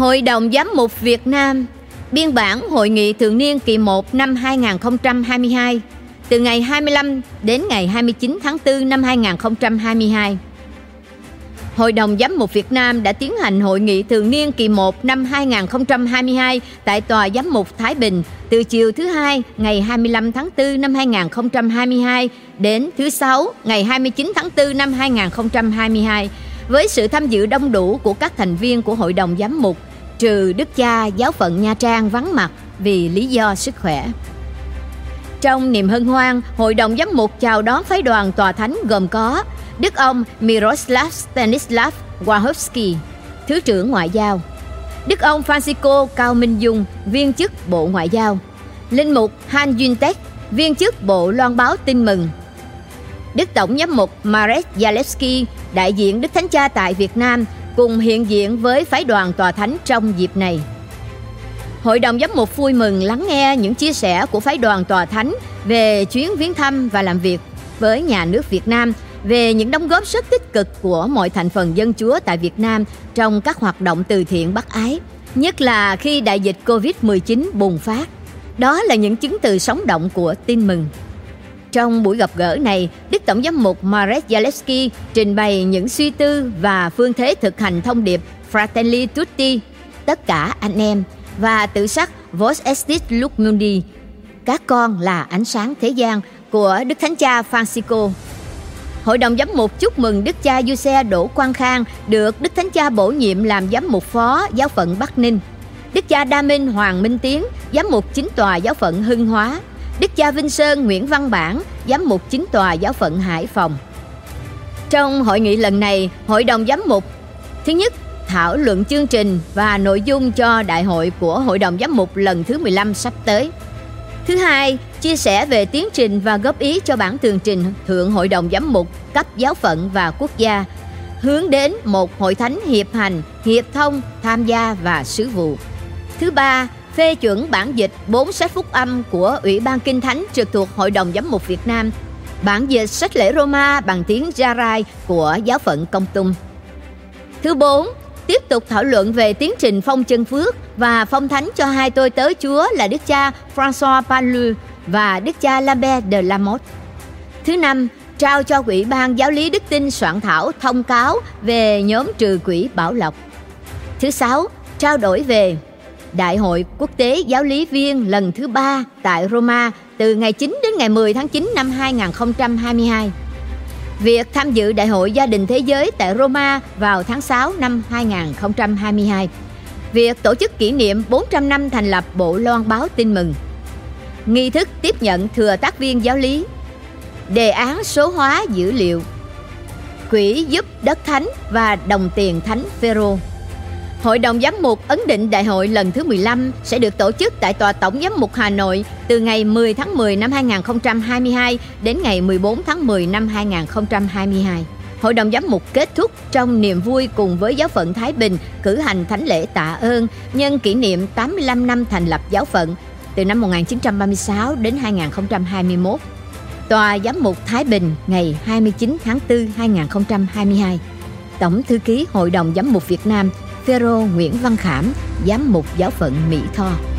Hội đồng Giám mục Việt Nam, Biên bản Hội nghị thường niên kỳ 1 năm 2022 Từ ngày 25 đến ngày 29 tháng 4 năm 2022 Hội đồng Giám mục Việt Nam đã tiến hành hội nghị thường niên kỳ 1 năm 2022 tại Tòa Giám mục Thái Bình từ chiều thứ hai ngày 25 tháng 4 năm 2022 đến thứ sáu ngày 29 tháng 4 năm 2022 với sự tham dự đông đủ của các thành viên của Hội đồng Giám mục trừ Đức cha giáo phận Nha Trang vắng mặt vì lý do sức khỏe. Trong niềm hân hoan, Hội đồng Giám mục chào đón phái đoàn tòa thánh gồm có Đức ông Miroslav Stanislav Wachowski, Thứ trưởng Ngoại giao, Đức ông Francisco Cao Minh Dung, viên chức Bộ Ngoại giao, Linh mục Han Yuntek, viên chức Bộ Loan báo tin mừng, Đức Tổng giám mục Marek Zalewski, đại diện Đức Thánh Cha tại Việt Nam, cùng hiện diện với phái đoàn tòa thánh trong dịp này. Hội đồng giám mục vui mừng lắng nghe những chia sẻ của phái đoàn tòa thánh về chuyến viếng thăm và làm việc với nhà nước Việt Nam về những đóng góp rất tích cực của mọi thành phần dân chúa tại Việt Nam trong các hoạt động từ thiện bác ái, nhất là khi đại dịch Covid-19 bùng phát. Đó là những chứng từ sống động của tin mừng. Trong buổi gặp gỡ này, Đức Tổng giám mục Marek Zaleski trình bày những suy tư và phương thế thực hành thông điệp Fratelli Tutti, tất cả anh em, và tự sắc Vos Estis Lux Mundi, các con là ánh sáng thế gian của Đức Thánh Cha Francisco. Hội đồng giám mục chúc mừng Đức cha Giuse Đỗ Quang Khang được Đức Thánh Cha bổ nhiệm làm giám mục phó giáo phận Bắc Ninh. Đức cha Đa Minh Hoàng Minh Tiến, giám mục chính tòa giáo phận Hưng Hóa. Đức cha Vinh Sơn Nguyễn Văn Bản, giám mục chính tòa giáo phận Hải Phòng. Trong hội nghị lần này, Hội đồng giám mục thứ nhất thảo luận chương trình và nội dung cho đại hội của Hội đồng giám mục lần thứ 15 sắp tới. Thứ hai, chia sẻ về tiến trình và góp ý cho bản tường trình Thượng Hội đồng Giám mục cấp giáo phận và quốc gia, hướng đến một hội thánh hiệp hành, hiệp thông, tham gia và sứ vụ. Thứ ba, phê chuẩn bản dịch bốn sách phúc âm của Ủy ban Kinh Thánh trực thuộc Hội đồng Giám mục Việt Nam, bản dịch sách lễ Roma bằng tiếng Jarai của giáo phận Công Tung. Thứ bốn, tiếp tục thảo luận về tiến trình phong chân phước và phong thánh cho hai tôi tớ Chúa là Đức cha François Panlu và Đức cha Lambert de Lamotte. Thứ năm, trao cho Ủy ban Giáo lý Đức tin soạn thảo thông cáo về nhóm trừ quỷ Bảo Lộc. Thứ sáu, trao đổi về Đại hội Quốc tế Giáo lý viên lần thứ ba tại Roma từ ngày 9 đến ngày 10 tháng 9 năm 2022. Việc tham dự Đại hội Gia đình Thế giới tại Roma vào tháng 6 năm 2022. Việc tổ chức kỷ niệm 400 năm thành lập Bộ Loan báo tin mừng. Nghi thức tiếp nhận thừa tác viên giáo lý. Đề án số hóa dữ liệu. Quỹ giúp đất thánh và đồng tiền thánh Phêrô. Hội đồng Giám mục ấn định đại hội lần thứ 15 sẽ được tổ chức tại Tòa Tổng Giám mục Hà Nội từ ngày 10 tháng 10 năm 2022 đến ngày 14 tháng 10 năm 2022. Hội đồng giám mục kết thúc trong niềm vui cùng với giáo phận Thái Bình cử hành thánh lễ tạ ơn nhân kỷ niệm 85 năm thành lập giáo phận từ năm 1936 đến 2021. Tòa Giám mục Thái Bình ngày 29 tháng 4 2022. Tổng thư ký Hội đồng Giám mục Việt Nam Phêrô Nguyễn Văn Khảm, Giám mục Giáo phận Mỹ Tho.